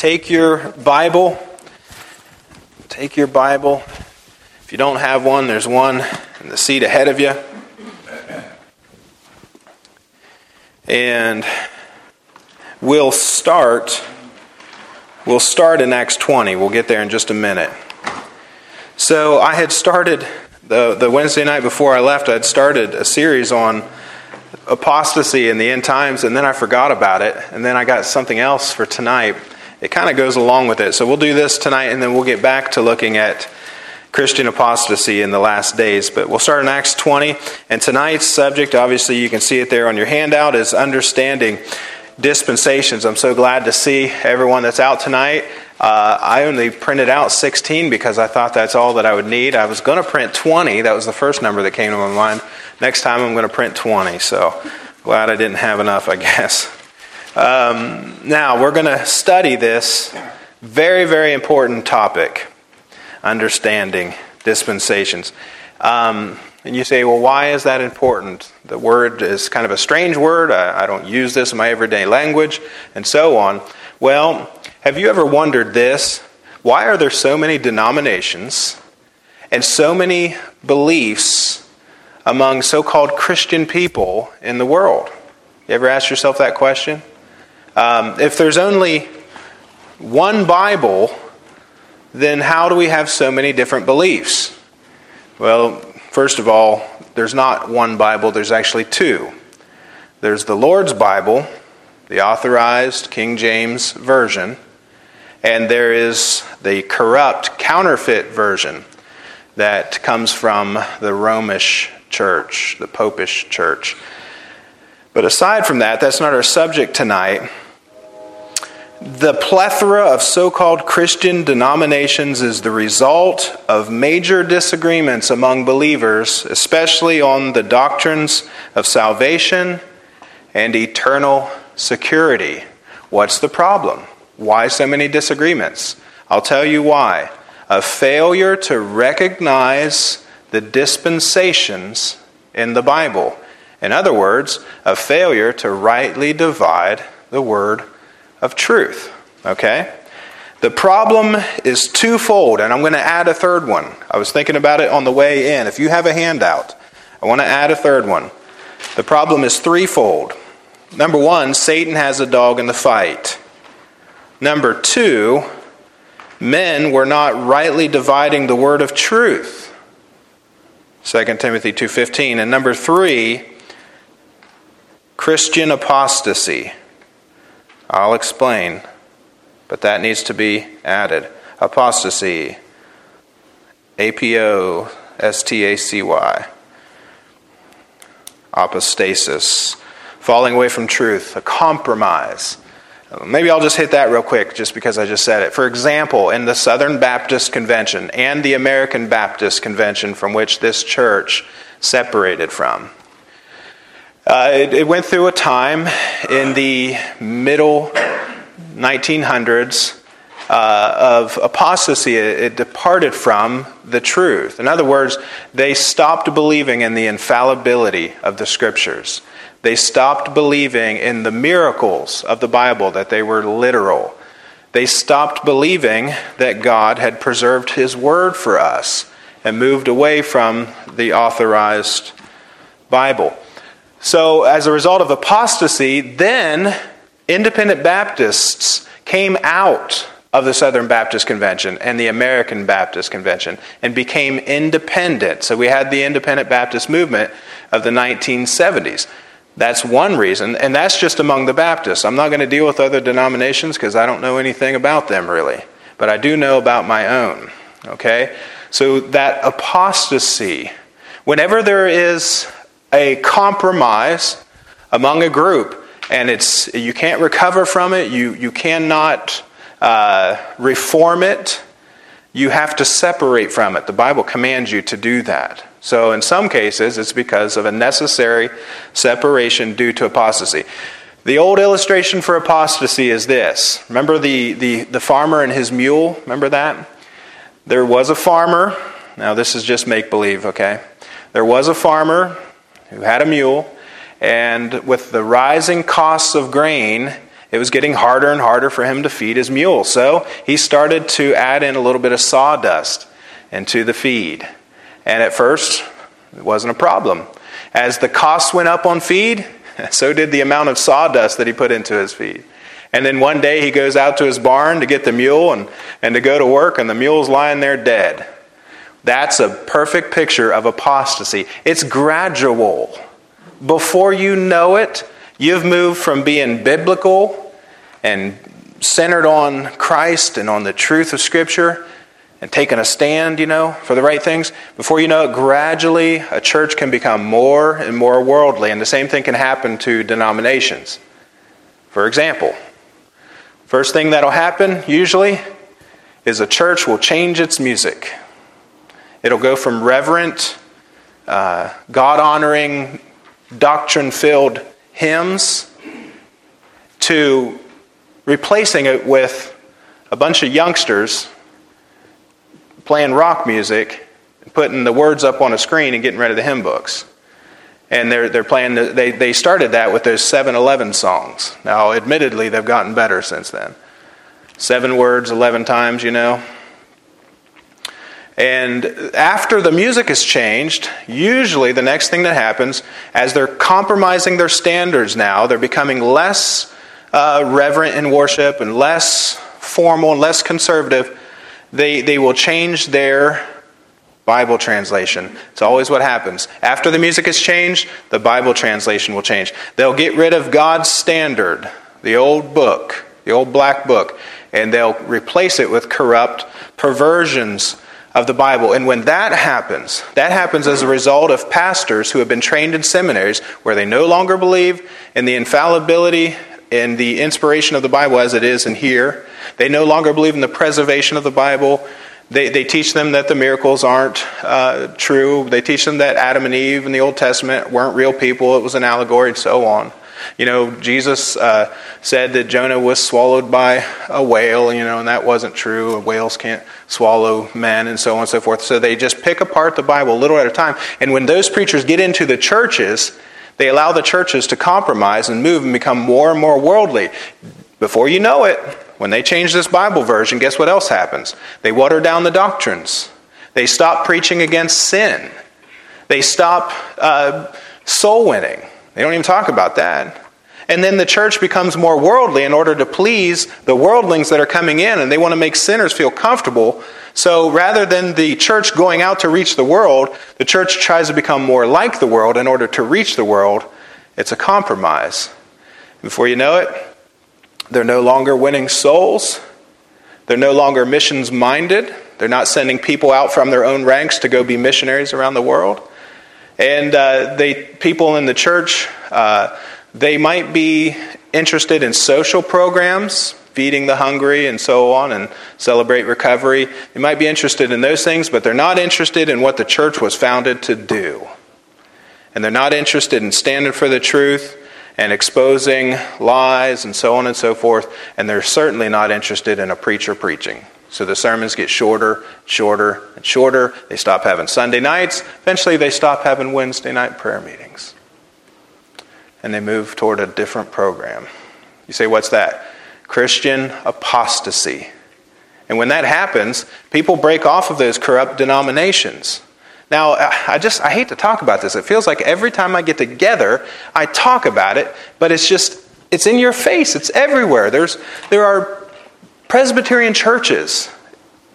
take your Bible. Take your Bible. If you don't have one, there's one in the seat ahead of you. And we'll start we'll start in Acts 20. We'll get there in just a minute. So I had started the the Wednesday night before I left, I'd started a series on apostasy in the end times and then I forgot about it and then I got something else for tonight it kind of goes along with it. So we'll do this tonight and then we'll get back to looking at Christian apostasy in the last days. But we'll start in Acts 20. And tonight's subject, obviously, you can see it there on your handout, is understanding dispensations. I'm so glad to see everyone that's out tonight. Uh, I only printed out 16 because I thought that's all that I would need. I was going to print 20. That was the first number that came to my mind. Next time I'm going to print 20. So glad I didn't have enough, I guess. Um, now, we're going to study this very, very important topic understanding dispensations. Um, and you say, well, why is that important? The word is kind of a strange word. I, I don't use this in my everyday language, and so on. Well, have you ever wondered this? Why are there so many denominations and so many beliefs among so called Christian people in the world? You ever ask yourself that question? Um, if there's only one Bible, then how do we have so many different beliefs? Well, first of all, there's not one Bible, there's actually two. There's the Lord's Bible, the authorized King James Version, and there is the corrupt, counterfeit version that comes from the Romish church, the Popish church. But aside from that, that's not our subject tonight. The plethora of so called Christian denominations is the result of major disagreements among believers, especially on the doctrines of salvation and eternal security. What's the problem? Why so many disagreements? I'll tell you why. A failure to recognize the dispensations in the Bible. In other words, a failure to rightly divide the Word of truth. Okay? The problem is twofold, and I'm going to add a third one. I was thinking about it on the way in. If you have a handout, I want to add a third one. The problem is threefold. Number one, Satan has a dog in the fight. Number two, men were not rightly dividing the word of truth. 2 Timothy 2:15 and number 3 Christian apostasy I'll explain, but that needs to be added. Apostasy. A P O S T A C Y. Apostasis. Falling away from truth, a compromise. Maybe I'll just hit that real quick just because I just said it. For example, in the Southern Baptist Convention and the American Baptist Convention from which this church separated from, uh, it, it, went through a time in the middle 1900s uh, of apostasy. It, it departed from the truth. In other words, they stopped believing in the infallibility of the scriptures. They stopped believing in the miracles of the Bible, that they were literal. They stopped believing that God had preserved His word for us and moved away from the authorized Bible. So, as a result of apostasy, then independent Baptists came out of the Southern Baptist Convention and the American Baptist Convention and became independent. So, we had the independent Baptist movement of the 1970s. That's one reason, and that's just among the Baptists. I'm not going to deal with other denominations because I don't know anything about them really, but I do know about my own. Okay? So, that apostasy, whenever there is a compromise among a group, and it's you can't recover from it. You you cannot uh, reform it. You have to separate from it. The Bible commands you to do that. So in some cases, it's because of a necessary separation due to apostasy. The old illustration for apostasy is this. Remember the, the, the farmer and his mule? Remember that? There was a farmer. Now, this is just make believe, okay? There was a farmer who had a mule, and with the rising costs of grain, it was getting harder and harder for him to feed his mule. So he started to add in a little bit of sawdust into the feed. And at first, it wasn't a problem. As the costs went up on feed, so did the amount of sawdust that he put into his feed. And then one day he goes out to his barn to get the mule and, and to go to work, and the mule's lying there dead. That's a perfect picture of apostasy. It's gradual. Before you know it, you've moved from being biblical and centered on Christ and on the truth of Scripture and taking a stand, you know, for the right things. Before you know it, gradually a church can become more and more worldly, and the same thing can happen to denominations. For example, first thing that'll happen usually is a church will change its music. It'll go from reverent, uh, God honoring, doctrine filled hymns to replacing it with a bunch of youngsters playing rock music, putting the words up on a screen and getting rid of the hymn books. And they're, they're playing, the, they, they started that with those 7 Eleven songs. Now, admittedly, they've gotten better since then. Seven words, 11 times, you know. And after the music has changed, usually the next thing that happens, as they're compromising their standards now, they're becoming less uh, reverent in worship and less formal and less conservative, they, they will change their Bible translation. It's always what happens. After the music has changed, the Bible translation will change. They'll get rid of God's standard, the old book, the old black book, and they'll replace it with corrupt perversions of the Bible. And when that happens, that happens as a result of pastors who have been trained in seminaries where they no longer believe in the infallibility and the inspiration of the Bible as it is in here. They no longer believe in the preservation of the Bible. They, they teach them that the miracles aren't uh, true. They teach them that Adam and Eve in the Old Testament weren't real people, it was an allegory, and so on. You know, Jesus uh, said that Jonah was swallowed by a whale, you know, and that wasn't true. Whales can't swallow men, and so on and so forth. So they just pick apart the Bible little at a time. And when those preachers get into the churches, they allow the churches to compromise and move and become more and more worldly. Before you know it, when they change this Bible version, guess what else happens? They water down the doctrines. They stop preaching against sin. They stop uh, soul winning. They don't even talk about that. And then the church becomes more worldly in order to please the worldlings that are coming in, and they want to make sinners feel comfortable. So rather than the church going out to reach the world, the church tries to become more like the world in order to reach the world. It's a compromise. Before you know it, they're no longer winning souls. They're no longer missions minded. They're not sending people out from their own ranks to go be missionaries around the world. And uh, they, people in the church, uh, they might be interested in social programs, feeding the hungry and so on, and celebrate recovery. They might be interested in those things, but they're not interested in what the church was founded to do. And they're not interested in standing for the truth and exposing lies and so on and so forth. And they're certainly not interested in a preacher preaching. So the sermons get shorter, shorter, and shorter. They stop having Sunday nights. Eventually, they stop having Wednesday night prayer meetings. And they move toward a different program. You say, what's that? Christian apostasy. And when that happens, people break off of those corrupt denominations. Now, I just, I hate to talk about this. It feels like every time I get together, I talk about it, but it's just, it's in your face. It's everywhere. There's, there are Presbyterian churches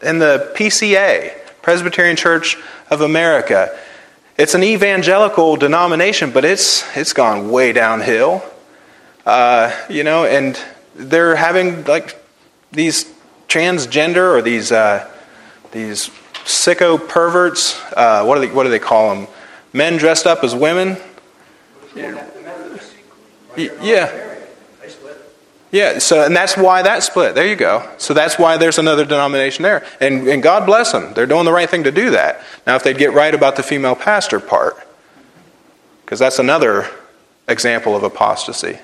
in the PCA, Presbyterian Church of America. It's an evangelical denomination, but it's, it's gone way downhill. Uh, you know, and they're having like these transgender or these, uh, these sicko perverts. Uh, what, do they, what do they call them? Men dressed up as women? Yeah. Yeah, so and that's why that split. There you go. So that's why there's another denomination there. And, and God bless them. They're doing the right thing to do that. Now, if they'd get right about the female pastor part, because that's another example of apostasy.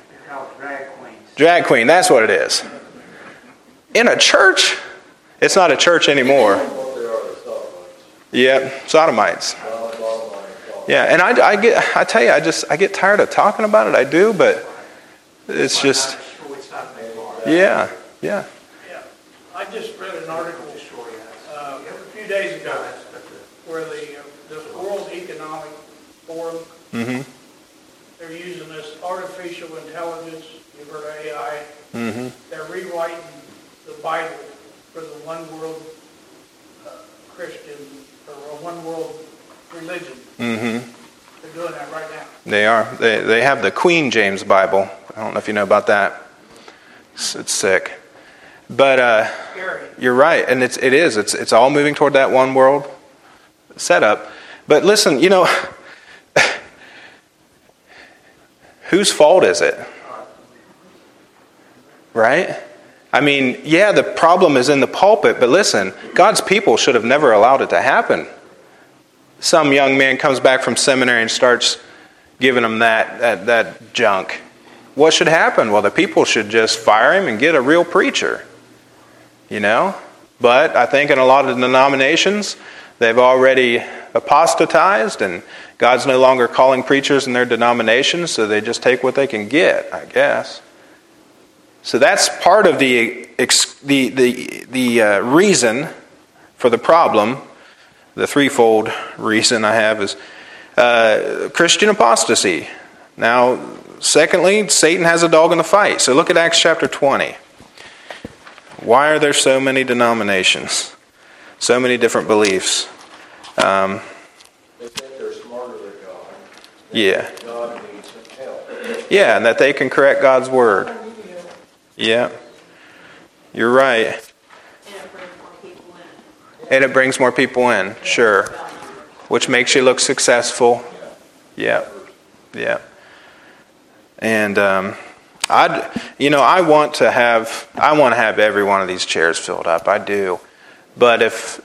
Drag. Drag queen, that's what it is. In a church, it's not a church anymore. Yeah, sodomites. Yeah, and I, I get, I tell you, I just, I get tired of talking about it. I do, but it's just. Yeah, yeah. Yeah, I just read an article uh, a few days ago where the, uh, the World Economic Forum, Mm-hmm. they're using this artificial intelligence, you've heard of AI, Mm-hmm. they're rewriting the Bible for the one world uh, Christian, or one world religion. Mm-hmm. They're doing that right now. They are. They, they have the Queen James Bible. I don't know if you know about that. It's, sick. But uh, you're right, and it's, it is. It's, it's all moving toward that one world setup. But listen, you know, whose fault is it? Right? I mean, yeah, the problem is in the pulpit, but listen, God's people should have never allowed it to happen. Some young man comes back from seminary and starts giving them that, that, that junk. What should happen? Well, the people should just fire him and get a real preacher. You know? But I think in a lot of denominations, they've already apostatized and God's no longer calling preachers in their denominations, so they just take what they can get, I guess. So that's part of the, the, the, the uh, reason for the problem. The threefold reason I have is uh, Christian apostasy. Now, secondly, Satan has a dog in the fight. So look at Acts chapter 20. Why are there so many denominations? So many different beliefs? Um, They think they're smarter than God. yeah. God needs some help. Yeah, and that they can correct God's word. Yeah. You're right. And it brings more people in. And it brings more people in, sure. Which makes you look successful. Yeah. Yeah. And um, I'd, you know, I want to have, I want to have every one of these chairs filled up. I do. But if,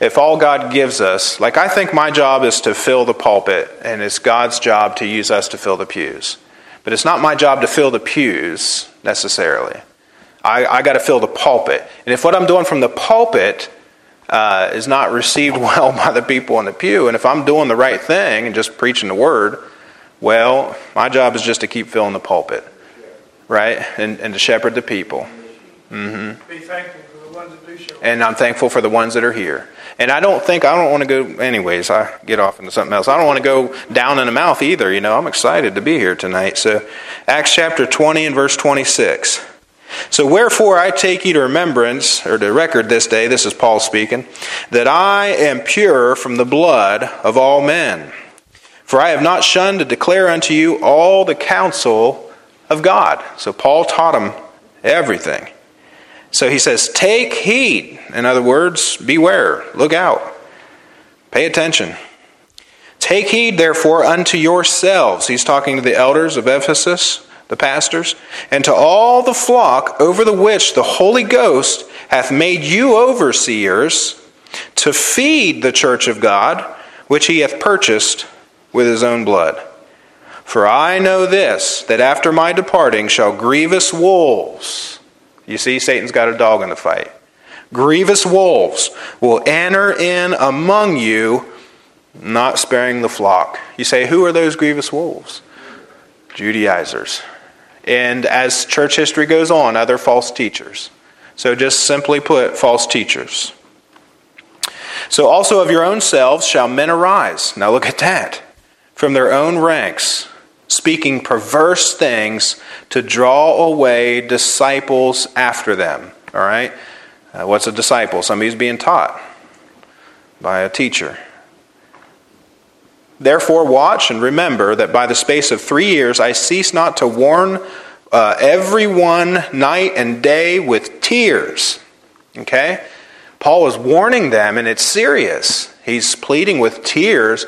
if all God gives us, like I think my job is to fill the pulpit, and it's God's job to use us to fill the pews. But it's not my job to fill the pews necessarily. I, I got to fill the pulpit. And if what I'm doing from the pulpit uh, is not received well by the people in the pew, and if I'm doing the right thing and just preaching the word, well, my job is just to keep filling the pulpit, right? And, and to shepherd the people. Mm-hmm. Be thankful for the ones that do show. And I'm thankful for the ones that are here. And I don't think, I don't want to go, anyways, I get off into something else. I don't want to go down in the mouth either. You know, I'm excited to be here tonight. So, Acts chapter 20 and verse 26. So, wherefore I take you to remembrance, or to record this day, this is Paul speaking, that I am pure from the blood of all men. For I have not shunned to declare unto you all the counsel of God. So, Paul taught him everything. So he says, Take heed. In other words, beware, look out, pay attention. Take heed, therefore, unto yourselves. He's talking to the elders of Ephesus, the pastors, and to all the flock over the which the Holy Ghost hath made you overseers to feed the church of God, which he hath purchased with his own blood. For I know this, that after my departing shall grievous wolves, you see, Satan's got a dog in the fight. Grievous wolves will enter in among you, not sparing the flock. You say, who are those grievous wolves? Judaizers. And as church history goes on, other false teachers. So just simply put, false teachers. So also of your own selves shall men arise. Now look at that. From their own ranks, speaking perverse things to draw away disciples after them. All right? Uh, what's a disciple? Somebody who's being taught by a teacher. Therefore, watch and remember that by the space of three years I cease not to warn uh, everyone night and day with tears. Okay? Paul is warning them, and it's serious. He's pleading with tears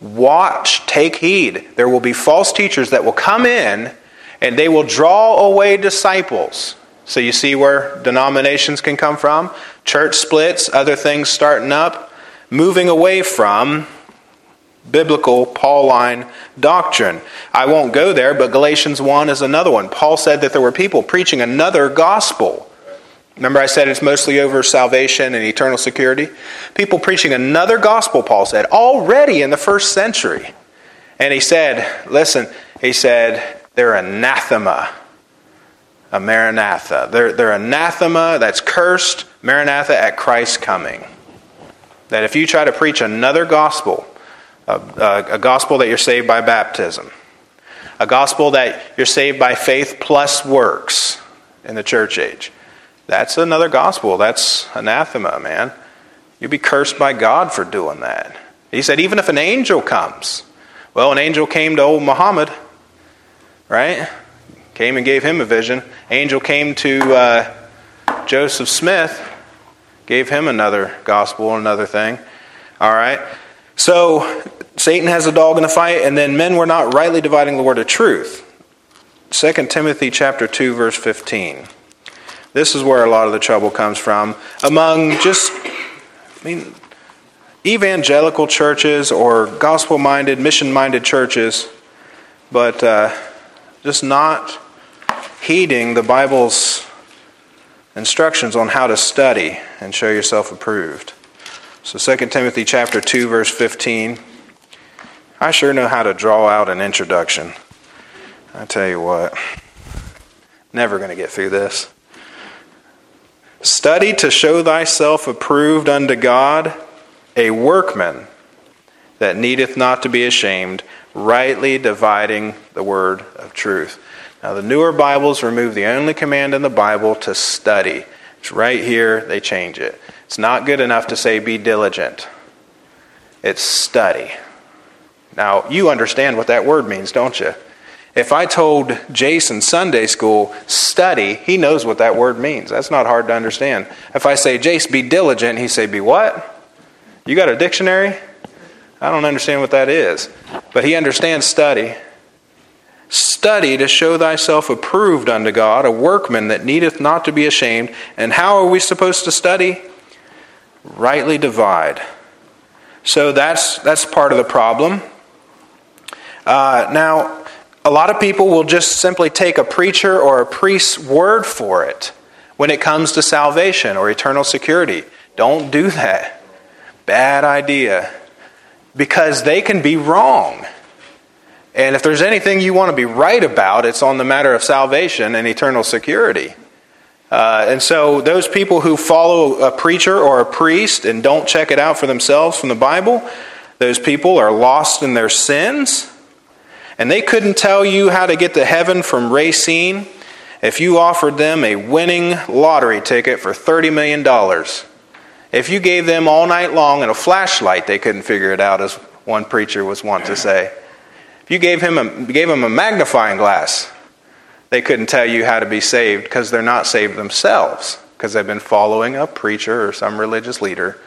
Watch, take heed. There will be false teachers that will come in and they will draw away disciples. So you see where denominations can come from? Church splits, other things starting up, moving away from biblical Pauline doctrine. I won't go there, but Galatians 1 is another one. Paul said that there were people preaching another gospel. Remember, I said it's mostly over salvation and eternal security? People preaching another gospel, Paul said, already in the first century. And he said, listen, he said, they're anathema. a Maranatha. They're, they're anathema that's cursed, Maranatha at Christ's coming. That if you try to preach another gospel, a, a, a gospel that you're saved by baptism, a gospel that you're saved by faith plus works in the church age, that's another gospel. That's anathema, man. You'll be cursed by God for doing that. He said, even if an angel comes. Well, an angel came to old Muhammad, right? Came and gave him a vision. Angel came to uh, Joseph Smith, gave him another gospel, another thing. All right? So Satan has a dog in the fight, and then men were not rightly dividing the word of truth. 2 Timothy chapter 2, verse 15. This is where a lot of the trouble comes from. Among just, I mean, evangelical churches or gospel minded, mission minded churches, but uh, just not heeding the Bible's instructions on how to study and show yourself approved. So 2 Timothy chapter 2 verse 15. I sure know how to draw out an introduction. I tell you what. Never going to get through this. Study to show thyself approved unto God, a workman that needeth not to be ashamed, rightly dividing the word of truth. Now, the newer Bibles remove the only command in the Bible to study. It's right here, they change it. It's not good enough to say be diligent, it's study. Now, you understand what that word means, don't you? If I told Jason Sunday school, study, he knows what that word means. That's not hard to understand. If I say, Jace, be diligent, he say, be what? You got a dictionary? I don't understand what that is. But he understands study. Study to show thyself approved unto God, a workman that needeth not to be ashamed. And how are we supposed to study? Rightly divide. So that's, that's part of the problem. Uh, now, a lot of people will just simply take a preacher or a priest's word for it when it comes to salvation or eternal security. Don't do that. Bad idea. Because they can be wrong. And if there's anything you want to be right about, it's on the matter of salvation and eternal security. Uh, and so, those people who follow a preacher or a priest and don't check it out for themselves from the Bible, those people are lost in their sins. And they couldn't tell you how to get to heaven from Racine if you offered them a winning lottery ticket for $30 million. If you gave them all night long and a flashlight, they couldn't figure it out, as one preacher was wont to say. If you gave him a, gave him a magnifying glass, they couldn't tell you how to be saved because they're not saved themselves, because they've been following a preacher or some religious leader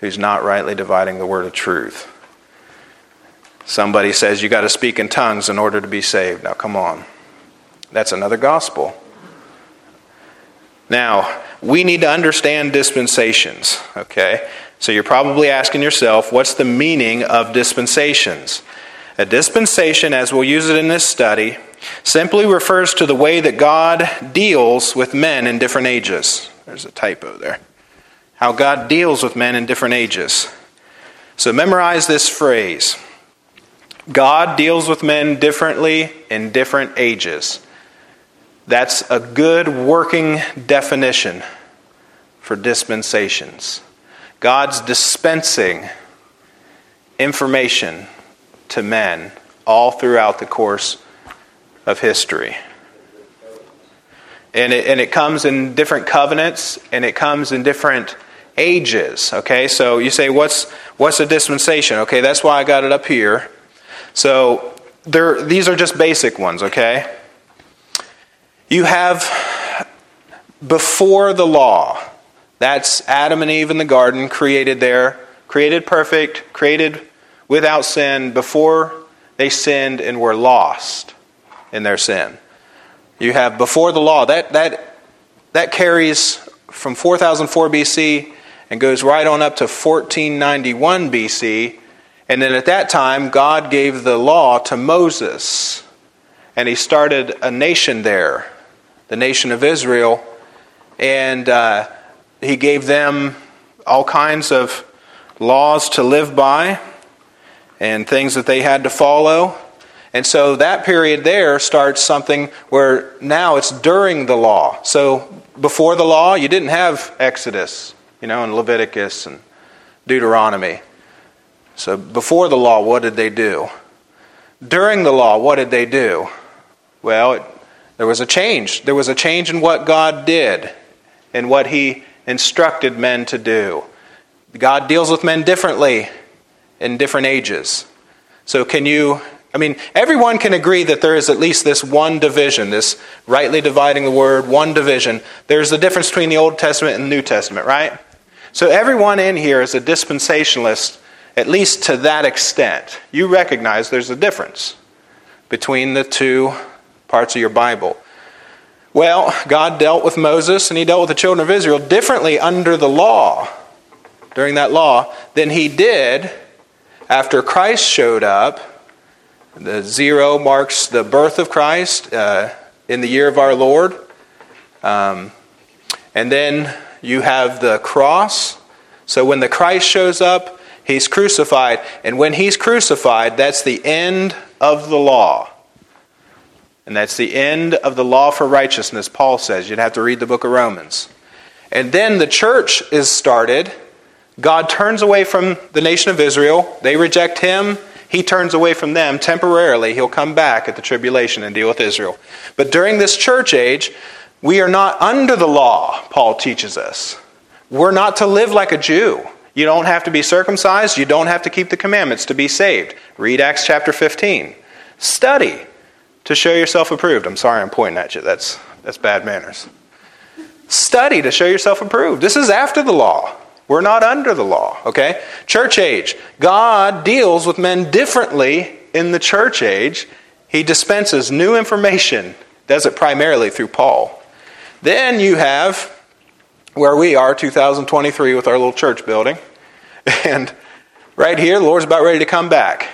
who's not rightly dividing the word of truth. Somebody says you got to speak in tongues in order to be saved. Now, come on. That's another gospel. Now, we need to understand dispensations, okay? So you're probably asking yourself, what's the meaning of dispensations? A dispensation, as we'll use it in this study, simply refers to the way that God deals with men in different ages. There's a typo there. How God deals with men in different ages. So memorize this phrase God deals with men differently in different ages. That's a good working definition for dispensations. God's dispensing information to men all throughout the course of history. And it, and it comes in different covenants and it comes in different ages. Okay, so you say, what's, what's a dispensation? Okay, that's why I got it up here. So there, these are just basic ones, okay? You have before the law. That's Adam and Eve in the garden, created there, created perfect, created without sin before they sinned and were lost in their sin. You have before the law. That, that, that carries from 4004 BC and goes right on up to 1491 BC. And then at that time, God gave the law to Moses. And he started a nation there, the nation of Israel. And uh, he gave them all kinds of laws to live by and things that they had to follow. And so that period there starts something where now it's during the law. So before the law, you didn't have Exodus, you know, and Leviticus and Deuteronomy. So before the law, what did they do? During the law, what did they do? Well, it, there was a change. There was a change in what God did and what He instructed men to do. God deals with men differently in different ages. So, can you I mean, everyone can agree that there is at least this one division, this rightly dividing the word, one division. There's the difference between the Old Testament and the New Testament, right? So everyone in here is a dispensationalist, at least to that extent. You recognize there's a difference between the two parts of your Bible. Well, God dealt with Moses and he dealt with the children of Israel differently under the law, during that law, than he did after Christ showed up the zero marks the birth of Christ uh, in the year of our Lord. Um, and then you have the cross. So when the Christ shows up, he's crucified. And when he's crucified, that's the end of the law. And that's the end of the law for righteousness, Paul says. You'd have to read the book of Romans. And then the church is started. God turns away from the nation of Israel. They reject him he turns away from them temporarily. He'll come back at the tribulation and deal with Israel. But during this church age, we are not under the law, Paul teaches us. We're not to live like a Jew. You don't have to be circumcised. You don't have to keep the commandments to be saved. Read Acts chapter 15. Study to show yourself approved. I'm sorry I'm pointing at you. That's, that's bad manners. Study to show yourself approved. This is after the law. We're not under the law, okay? Church age. God deals with men differently in the church age. He dispenses new information, does it primarily through Paul. Then you have where we are, 2023, with our little church building. And right here, the Lord's about ready to come back.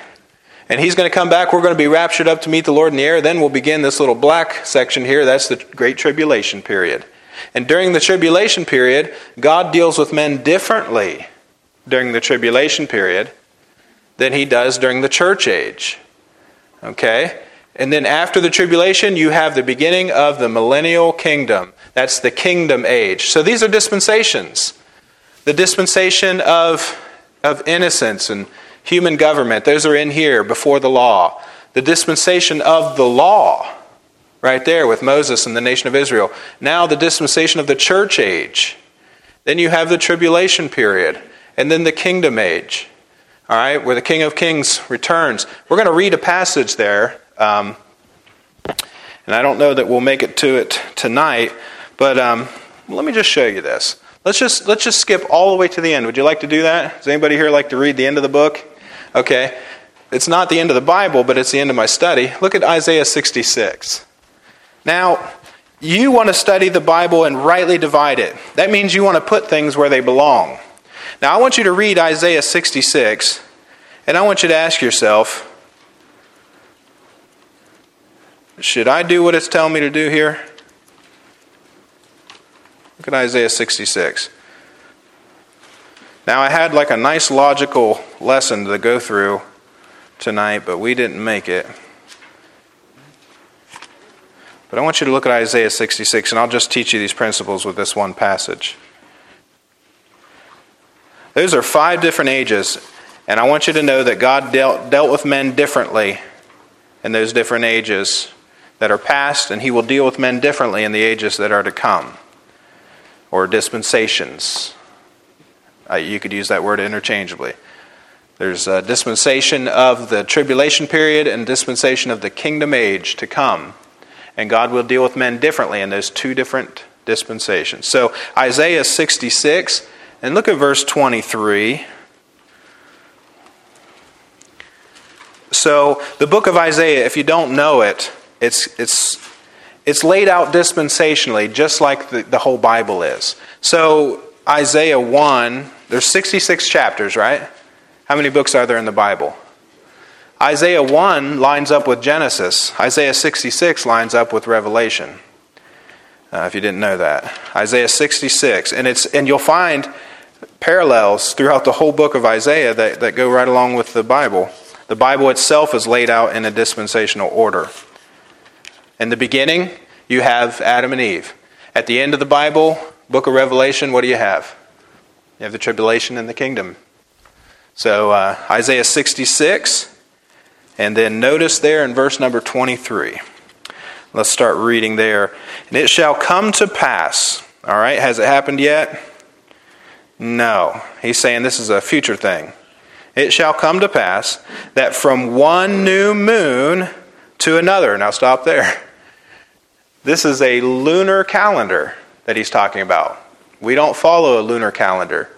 And he's going to come back. We're going to be raptured up to meet the Lord in the air. Then we'll begin this little black section here. That's the Great Tribulation period. And during the tribulation period, God deals with men differently during the tribulation period than he does during the church age. Okay? And then after the tribulation, you have the beginning of the millennial kingdom. That's the kingdom age. So these are dispensations. The dispensation of, of innocence and human government, those are in here before the law. The dispensation of the law right there with Moses and the nation of Israel. Now, the dispensation of the church age. Then you have the tribulation period, and then the kingdom age, all right, where the King of Kings returns. We're going to read a passage there, um, and I don't know that we'll make it to it tonight, but um, let me just show you this. Let's just let's just skip all the way to the end. Would you like to do that? Does anybody here like to read the end of the book? Okay. It's not the end of the Bible, but it's the end of my study. Look at Isaiah 66. Now, you want to study the Bible and rightly divide it. That means you want to put things where they belong. Now, I want you to read Isaiah 66, and I want you to ask yourself should I do what it's telling me to do here? Look at Isaiah 66. Now, I had like a nice logical lesson to go through tonight, but we didn't make it. But I want you to look at Isaiah 66, and I'll just teach you these principles with this one passage. Those are five different ages, and I want you to know that God dealt, dealt with men differently in those different ages that are past, and He will deal with men differently in the ages that are to come, or dispensations. Uh, you could use that word interchangeably. There's a dispensation of the tribulation period and dispensation of the kingdom age to come. And God will deal with men differently in those two different dispensations. So, Isaiah 66, and look at verse 23. So, the book of Isaiah, if you don't know it, it's, it's, it's laid out dispensationally, just like the, the whole Bible is. So, Isaiah 1, there's 66 chapters, right? How many books are there in the Bible? Isaiah 1 lines up with Genesis. Isaiah 66 lines up with Revelation. Uh, if you didn't know that. Isaiah 66. And, it's, and you'll find parallels throughout the whole book of Isaiah that, that go right along with the Bible. The Bible itself is laid out in a dispensational order. In the beginning, you have Adam and Eve. At the end of the Bible, book of Revelation, what do you have? You have the tribulation and the kingdom. So, uh, Isaiah 66, and then notice there in verse number 23. Let's start reading there. And it shall come to pass. All right, has it happened yet? No. He's saying this is a future thing. It shall come to pass that from one new moon to another. Now stop there. This is a lunar calendar that he's talking about. We don't follow a lunar calendar.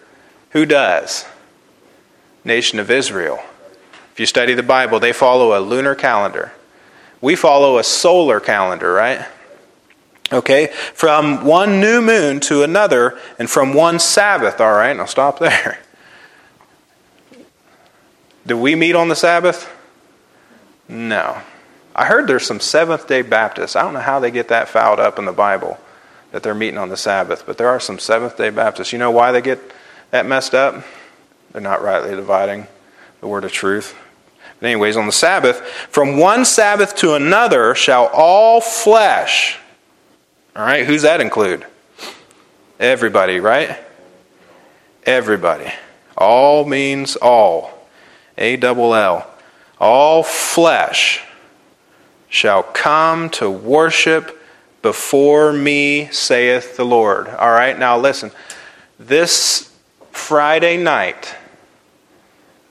Who does? Nation of Israel. If you study the Bible, they follow a lunar calendar. We follow a solar calendar, right? Okay, from one new moon to another, and from one Sabbath, all right, I'll stop there. Do we meet on the Sabbath? No. I heard there's some Seventh day Baptists. I don't know how they get that fouled up in the Bible that they're meeting on the Sabbath, but there are some Seventh day Baptists. You know why they get that messed up? They're not rightly dividing the word of truth. But, anyways, on the Sabbath, from one Sabbath to another shall all flesh. All right, who's that include? Everybody, right? Everybody. All means all. A double L. All flesh shall come to worship before me, saith the Lord. All right, now listen. This Friday night,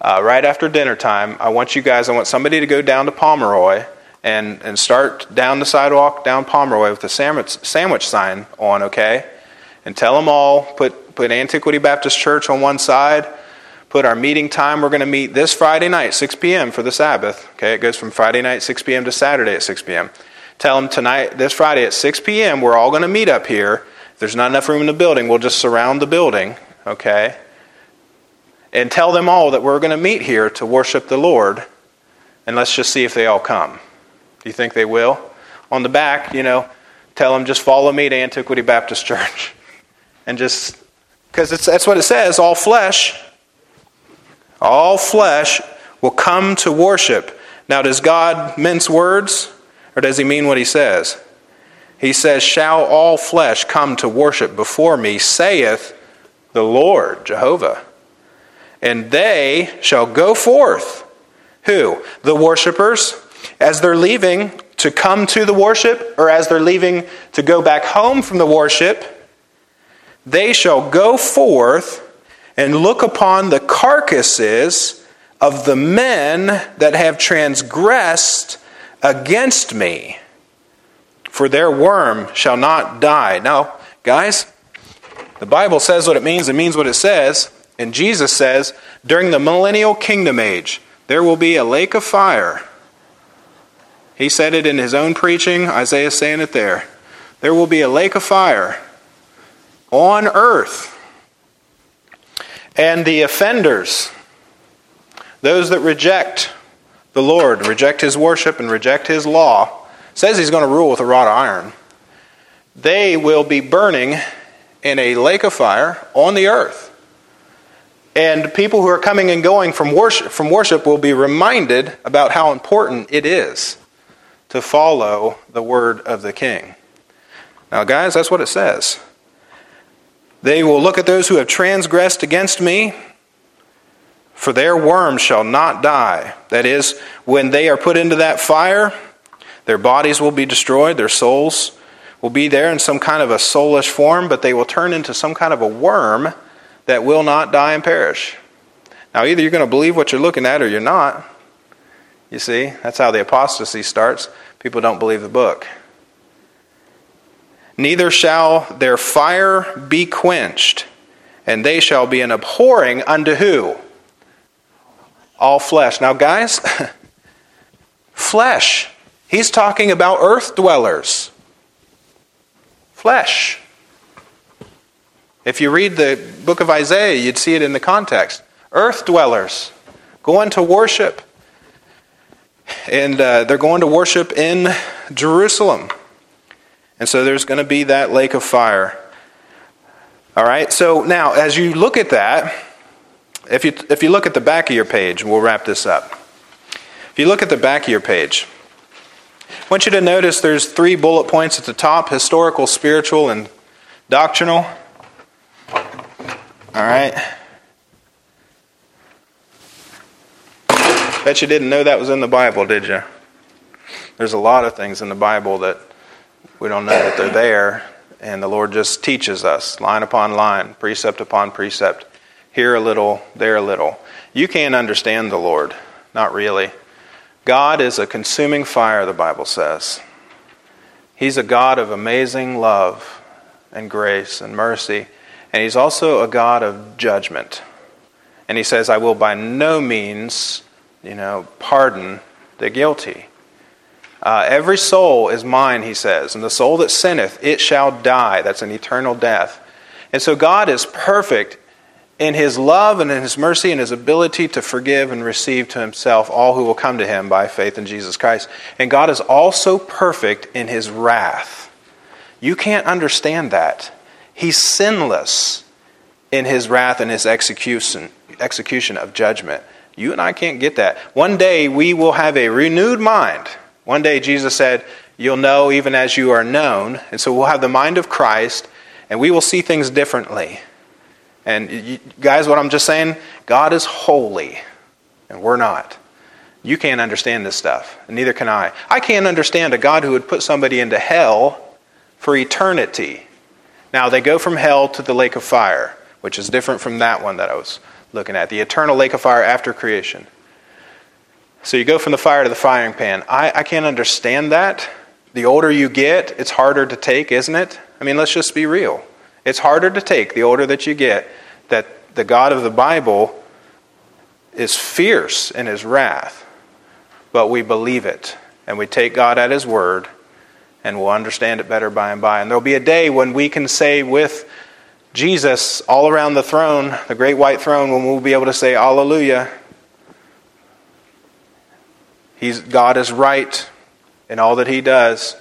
uh, right after dinner time, I want you guys, I want somebody to go down to Pomeroy and, and start down the sidewalk down Pomeroy with the sandwich, sandwich sign on, okay? And tell them all, put, put Antiquity Baptist Church on one side, put our meeting time. We're going to meet this Friday night, 6 p.m. for the Sabbath, okay? It goes from Friday night, 6 p.m. to Saturday at 6 p.m. Tell them tonight, this Friday at 6 p.m., we're all going to meet up here. If there's not enough room in the building, we'll just surround the building, okay? And tell them all that we're going to meet here to worship the Lord, and let's just see if they all come. Do you think they will? On the back, you know, tell them just follow me to Antiquity Baptist Church. And just, because that's what it says all flesh, all flesh will come to worship. Now, does God mince words, or does he mean what he says? He says, Shall all flesh come to worship before me, saith the Lord, Jehovah. And they shall go forth. Who? The worshippers as they're leaving to come to the worship, or as they're leaving to go back home from the worship, they shall go forth and look upon the carcasses of the men that have transgressed against me, for their worm shall not die. Now, guys, the Bible says what it means, it means what it says, and Jesus says, during the millennial kingdom age, there will be a lake of fire he said it in his own preaching. Isaiah saying it there. There will be a lake of fire on earth. And the offenders, those that reject the Lord, reject his worship, and reject his law, says he's going to rule with a rod of iron. They will be burning in a lake of fire on the earth. And people who are coming and going from worship, from worship will be reminded about how important it is to follow the word of the king. Now, guys, that's what it says. They will look at those who have transgressed against me, for their worms shall not die. That is, when they are put into that fire, their bodies will be destroyed, their souls will be there in some kind of a soulish form, but they will turn into some kind of a worm that will not die and perish. Now, either you're going to believe what you're looking at or you're not. You see, that's how the apostasy starts. People don't believe the book. Neither shall their fire be quenched, and they shall be an abhorring unto who? All flesh. Now, guys, flesh. He's talking about earth dwellers. Flesh. If you read the book of Isaiah, you'd see it in the context. Earth dwellers going to worship and uh, they're going to worship in Jerusalem. And so there's going to be that lake of fire. All right, so now as you look at that, if you, if you look at the back of your page, we'll wrap this up. If you look at the back of your page, I want you to notice there's three bullet points at the top historical, spiritual, and doctrinal. All right. Bet you didn't know that was in the Bible, did you? There's a lot of things in the Bible that we don't know that they're there, and the Lord just teaches us line upon line, precept upon precept, here a little, there a little. You can't understand the Lord, not really. God is a consuming fire, the Bible says. He's a God of amazing love and grace and mercy, and He's also a God of judgment. And He says, I will by no means, you know, pardon the guilty. Uh, every soul is mine, he says, and the soul that sinneth, it shall die. That's an eternal death. And so God is perfect in his love and in his mercy and his ability to forgive and receive to himself all who will come to him by faith in Jesus Christ. And God is also perfect in his wrath. You can't understand that. He's sinless in his wrath and his execution, execution of judgment. You and I can't get that. One day we will have a renewed mind one day Jesus said, You'll know even as you are known. And so we'll have the mind of Christ and we will see things differently. And you, guys, what I'm just saying, God is holy and we're not. You can't understand this stuff, and neither can I. I can't understand a God who would put somebody into hell for eternity. Now, they go from hell to the lake of fire, which is different from that one that I was looking at the eternal lake of fire after creation. So you go from the fire to the firing pan. I, I can't understand that. The older you get, it's harder to take, isn't it? I mean, let's just be real. It's harder to take the older that you get that the God of the Bible is fierce in his wrath, but we believe it and we take God at his word and we'll understand it better by and by. And there'll be a day when we can say with Jesus all around the throne, the great white throne, when we'll be able to say, Alleluia, He's, God is right in all that He does.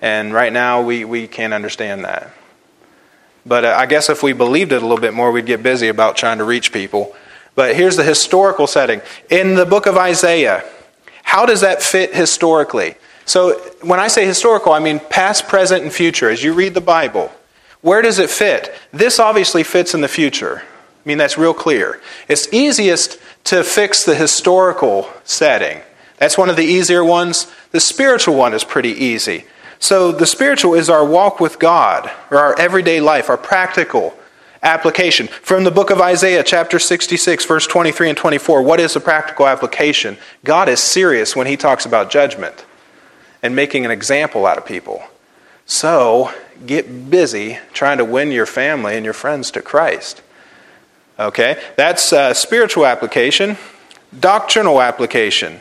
And right now, we, we can't understand that. But uh, I guess if we believed it a little bit more, we'd get busy about trying to reach people. But here's the historical setting. In the book of Isaiah, how does that fit historically? So when I say historical, I mean past, present, and future. As you read the Bible, where does it fit? This obviously fits in the future. I mean, that's real clear. It's easiest to fix the historical setting. That's one of the easier ones. The spiritual one is pretty easy. So the spiritual is our walk with God, or our everyday life, our practical application. From the book of Isaiah, chapter 66, verse 23 and 24, what is the practical application? God is serious when he talks about judgment and making an example out of people. So get busy trying to win your family and your friends to Christ. Okay, that's uh, spiritual application. Doctrinal application.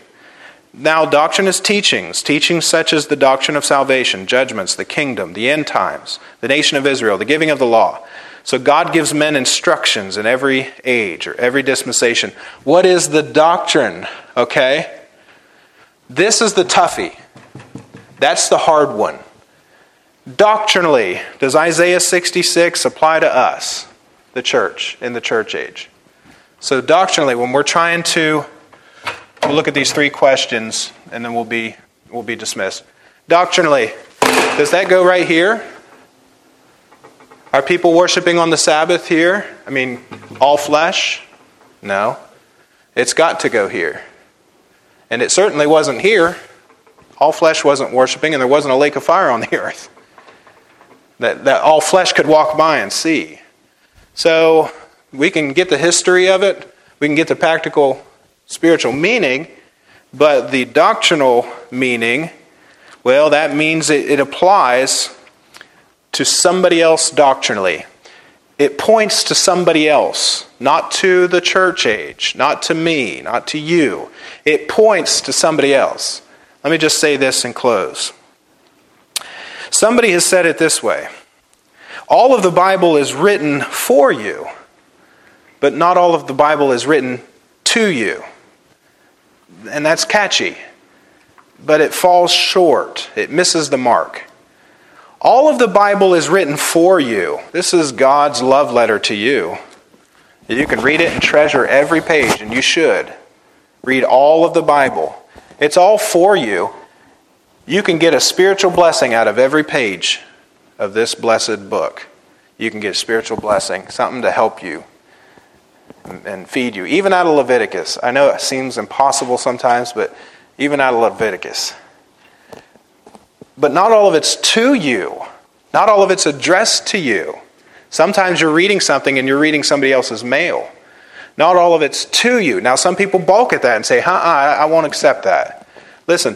Now, doctrine is teachings, teachings such as the doctrine of salvation, judgments, the kingdom, the end times, the nation of Israel, the giving of the law. So, God gives men instructions in every age or every dispensation. What is the doctrine? Okay? This is the toughie. That's the hard one. Doctrinally, does Isaiah 66 apply to us, the church, in the church age? So, doctrinally, when we're trying to We'll look at these three questions and then we'll be, we'll be dismissed. Doctrinally, does that go right here? Are people worshiping on the Sabbath here? I mean, all flesh? No. It's got to go here. And it certainly wasn't here. All flesh wasn't worshiping, and there wasn't a lake of fire on the earth that, that all flesh could walk by and see. So we can get the history of it, we can get the practical spiritual meaning, but the doctrinal meaning, well, that means it, it applies to somebody else doctrinally. It points to somebody else, not to the church age, not to me, not to you. It points to somebody else. Let me just say this and close. Somebody has said it this way All of the Bible is written for you, but not all of the Bible is written to you and that's catchy, but it falls short. It misses the mark. All of the Bible is written for you. This is God's love letter to you. You can read it and treasure every page, and you should. Read all of the Bible. It's all for you. You can get a spiritual blessing out of every page of this blessed book. You can get a spiritual blessing, something to help you and feed you. Even out of Leviticus. I know it seems impossible sometimes, but even out of Leviticus. But not all of it's to you, not all of it's addressed to you. Sometimes you're reading something and you're reading somebody else's mail. Not all of it's to you. Now, some people balk at that and say, huh, I won't accept that. Listen,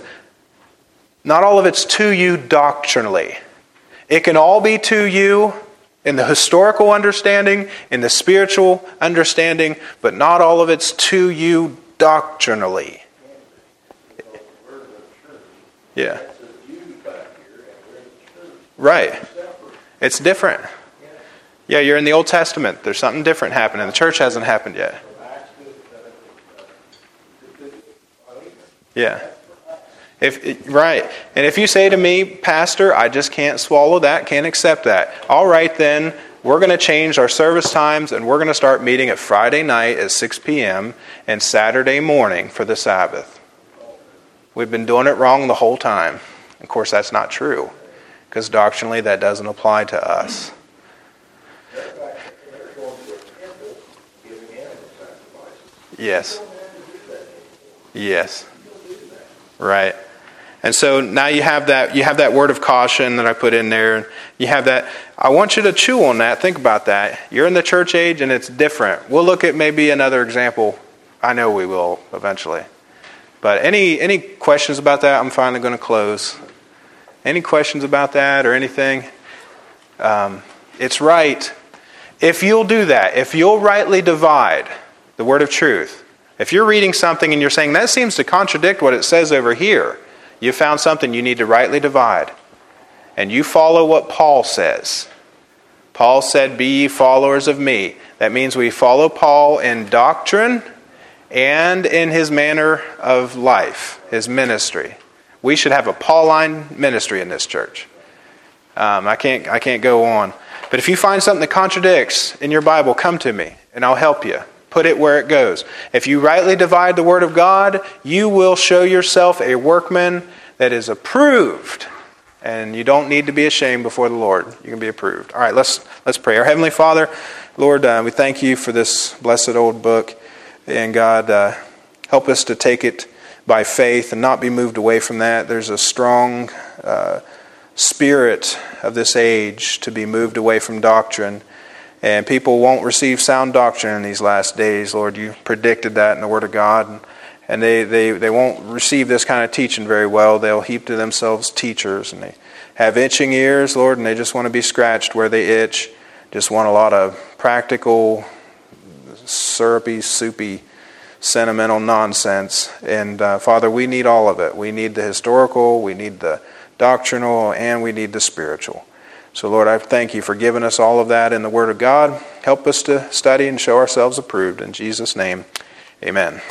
not all of it's to you doctrinally. It can all be to you in the historical understanding, in the spiritual understanding, but not all of it's to you doctrinally. Yeah. Right. It's different. Yeah, you're in the Old Testament. There's something different happening. The church hasn't happened yet. Yeah. If right. And if you say to me, "Pastor, I just can't swallow that, can't accept that." All right then, we're going to change our service times and we're going to start meeting at Friday night at 6 p.m. and Saturday morning for the Sabbath. We've been doing it wrong the whole time. Of course, that's not true because doctrinally that doesn't apply to us. Yes. Yes. Right. And so now you have that you have that word of caution that I put in there. You have that I want you to chew on that. Think about that. You're in the church age and it's different. We'll look at maybe another example. I know we will eventually. But any any questions about that? I'm finally going to close. Any questions about that or anything? Um, it's right. If you'll do that, if you'll rightly divide the word of truth, if you're reading something and you're saying that seems to contradict what it says over here, you found something you need to rightly divide. And you follow what Paul says. Paul said, Be ye followers of me. That means we follow Paul in doctrine and in his manner of life, his ministry. We should have a Pauline ministry in this church. Um, I, can't, I can't go on. But if you find something that contradicts in your Bible, come to me and I'll help you put it where it goes. If you rightly divide the Word of God, you will show yourself a workman that is approved. And you don't need to be ashamed before the Lord. You can be approved. All right, let's, let's pray. Our Heavenly Father, Lord, uh, we thank you for this blessed old book. And God, uh, help us to take it by faith and not be moved away from that. There's a strong uh, spirit of this age to be moved away from doctrine and people won't receive sound doctrine in these last days. Lord, you predicted that in the Word of God. And they, they, they won't receive this kind of teaching very well. They'll heap to themselves teachers, and they have itching ears, Lord, and they just want to be scratched where they itch. Just want a lot of practical, syrupy, soupy, sentimental nonsense. And uh, Father, we need all of it. We need the historical, we need the doctrinal, and we need the spiritual. So, Lord, I thank you for giving us all of that in the Word of God. Help us to study and show ourselves approved. In Jesus' name, amen.